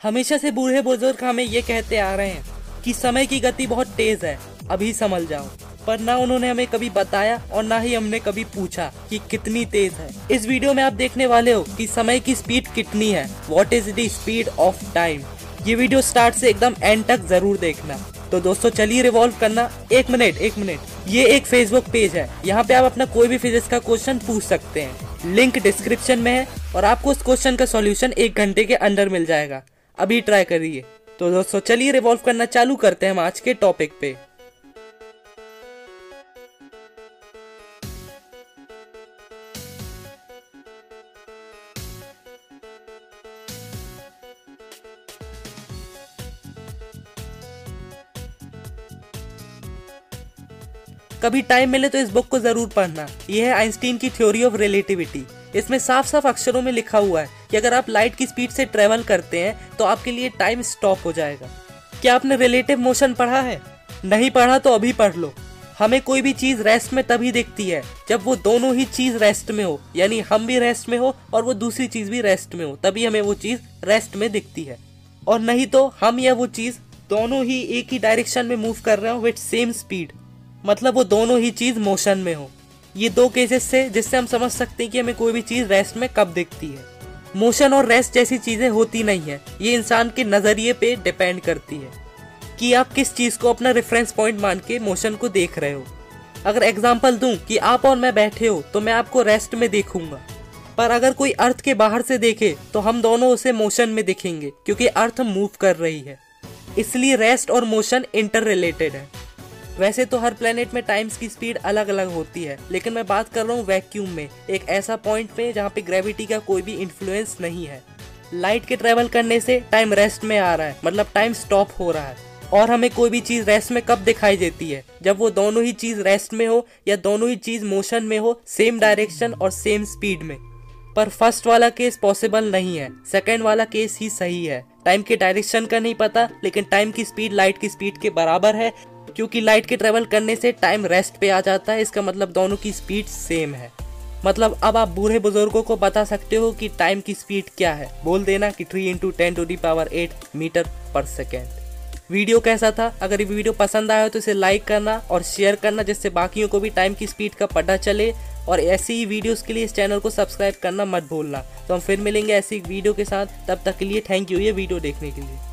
हमेशा से बूढ़े बुज़ुर्ग हमें ये कहते आ रहे हैं कि समय की गति बहुत तेज है, अभी समझ जाओ। पर ना उन्होंने हमें कभी बताया और ना ही हमने कभी पूछा कि कितनी तेज है। इस वीडियो में आप देखने वाले हो कि समय की स्पीड कितनी है। What is the speed of time ये वीडियो स्टार्ट से एकदम एंड तक ज़रूर देखना। तो दोस्तों, चलिए रिवॉल्व करना। एक मिनट एक मिनट ये एक फेसबुक पेज है। यहाँ पे आप अपना कोई भी फिजिक्स का क्वेश्चन पूछ सकते हैं। लिंक डिस्क्रिप्शन में है और आपको उस क्वेश्चन का सॉल्यूशन एक घंटे के अंदर मिल जाएगा। अभी ट्राई करिए। तो दोस्तों, चलिए रिवॉल्व करना चालू करते हैं हम आज के टॉपिक पे। कभी टाइम मिले तो इस बुक को ज़रूर पढ़ना। यह है आइंस्टीन की थ्योरी ऑफ़ रिलेटिविटी इसमें साफ़ साफ़ अक्षरों में लिखा हुआ है कि अगर आप लाइट की स्पीड से ट्रेवल करते हैं तो आपके लिए टाइम स्टॉप हो जाएगा। क्या आपने रिलेटिव मोशन पढ़ा है? नहीं पढ़ा तो अभी पढ़ लो। हमें कोई भी चीज़ रेस्ट में तभी दिखती है, जब वो दोनों ही चीज़ रेस्ट में हो, यानी हम भी रेस्ट में हो और वो दूसरी चीज़ भी रेस्ट में हो, तभी हमें वो चीज़ रेस्ट में दिखती है। और नहीं तो हम या वो चीज़ दोनों ही एक ही डायरेक्शन में मूव कर रहे हो विथ सेम स्पीड मतलब वो दोनों ही चीज़ मोशन में हो। ये दो केसेस से, जिससे हम समझ सकते हैं कि हमें कोई भी चीज़ रेस्ट में कब दिखती है। मोशन और रेस्ट जैसी चीज़ें होती नहीं है। ये इंसान के नज़रिए पे डिपेंड करती है कि आप किस चीज़ को अपना रेफरेंस पॉइंट मान के मोशन को देख रहे हो। अगर एग्ज़ाम्पल दूँ कि आप और मैं बैठे हो तो मैं आपको रेस्ट में देखूँगा। पर अगर कोई अर्थ के बाहर से देखे तो हम दोनों उसे मोशन में दिखेंगे, क्योंकि अर्थ मूव कर रही है। इसलिए रेस्ट और मोशन इंटर रिलेटेड है। वैसे तो हर प्लेनेट में टाइम्स की स्पीड अलग अलग होती है, लेकिन मैं बात कर रहा हूँ वैक्यूम में, एक ऐसा पॉइंट पे जहाँ पे ग्रेविटी का कोई भी इन्फ्लुएंस नहीं है। लाइट के ट्रेवल करने से टाइम रेस्ट में आ रहा है मतलब टाइम स्टॉप हो रहा है। और हमें कोई भी चीज़ रेस्ट में कब दिखाई देती है? जब वो दोनों ही चीज़ रेस्ट में हो या दोनों ही चीज़ मोशन में हो सेम डायरेक्शन और सेम स्पीड में। पर फ़र्स्ट वाला केस पॉसिबल नहीं है सेकेंड वाला केस ही सही है। टाइम के डायरेक्शन का नहीं पता, लेकिन टाइम की स्पीड लाइट की स्पीड के बराबर है क्योंकि लाइट के ट्रेवल करने से टाइम रेस्ट पे आ जाता है। इसका मतलब दोनों की स्पीड सेम है। मतलब अब आप बूढ़े बुज़ुर्गों को बता सकते हो कि टाइम की स्पीड क्या है। बोल देना कि three into ten to the power eight metre per second video कैसा था? अगर ये वीडियो पसंद आया हो तो इसे लाइक करना और शेयर करना, जिससे बाकियों को भी टाइम की स्पीड का पता चले। और ऐसी ही वीडियोस के लिए इस चैनल को सब्सक्राइब करना मत भूलना। तो हम फिर मिलेंगे ऐसी वीडियो के साथ। तब तक के लिए थैंक यू ये वीडियो देखने के लिए।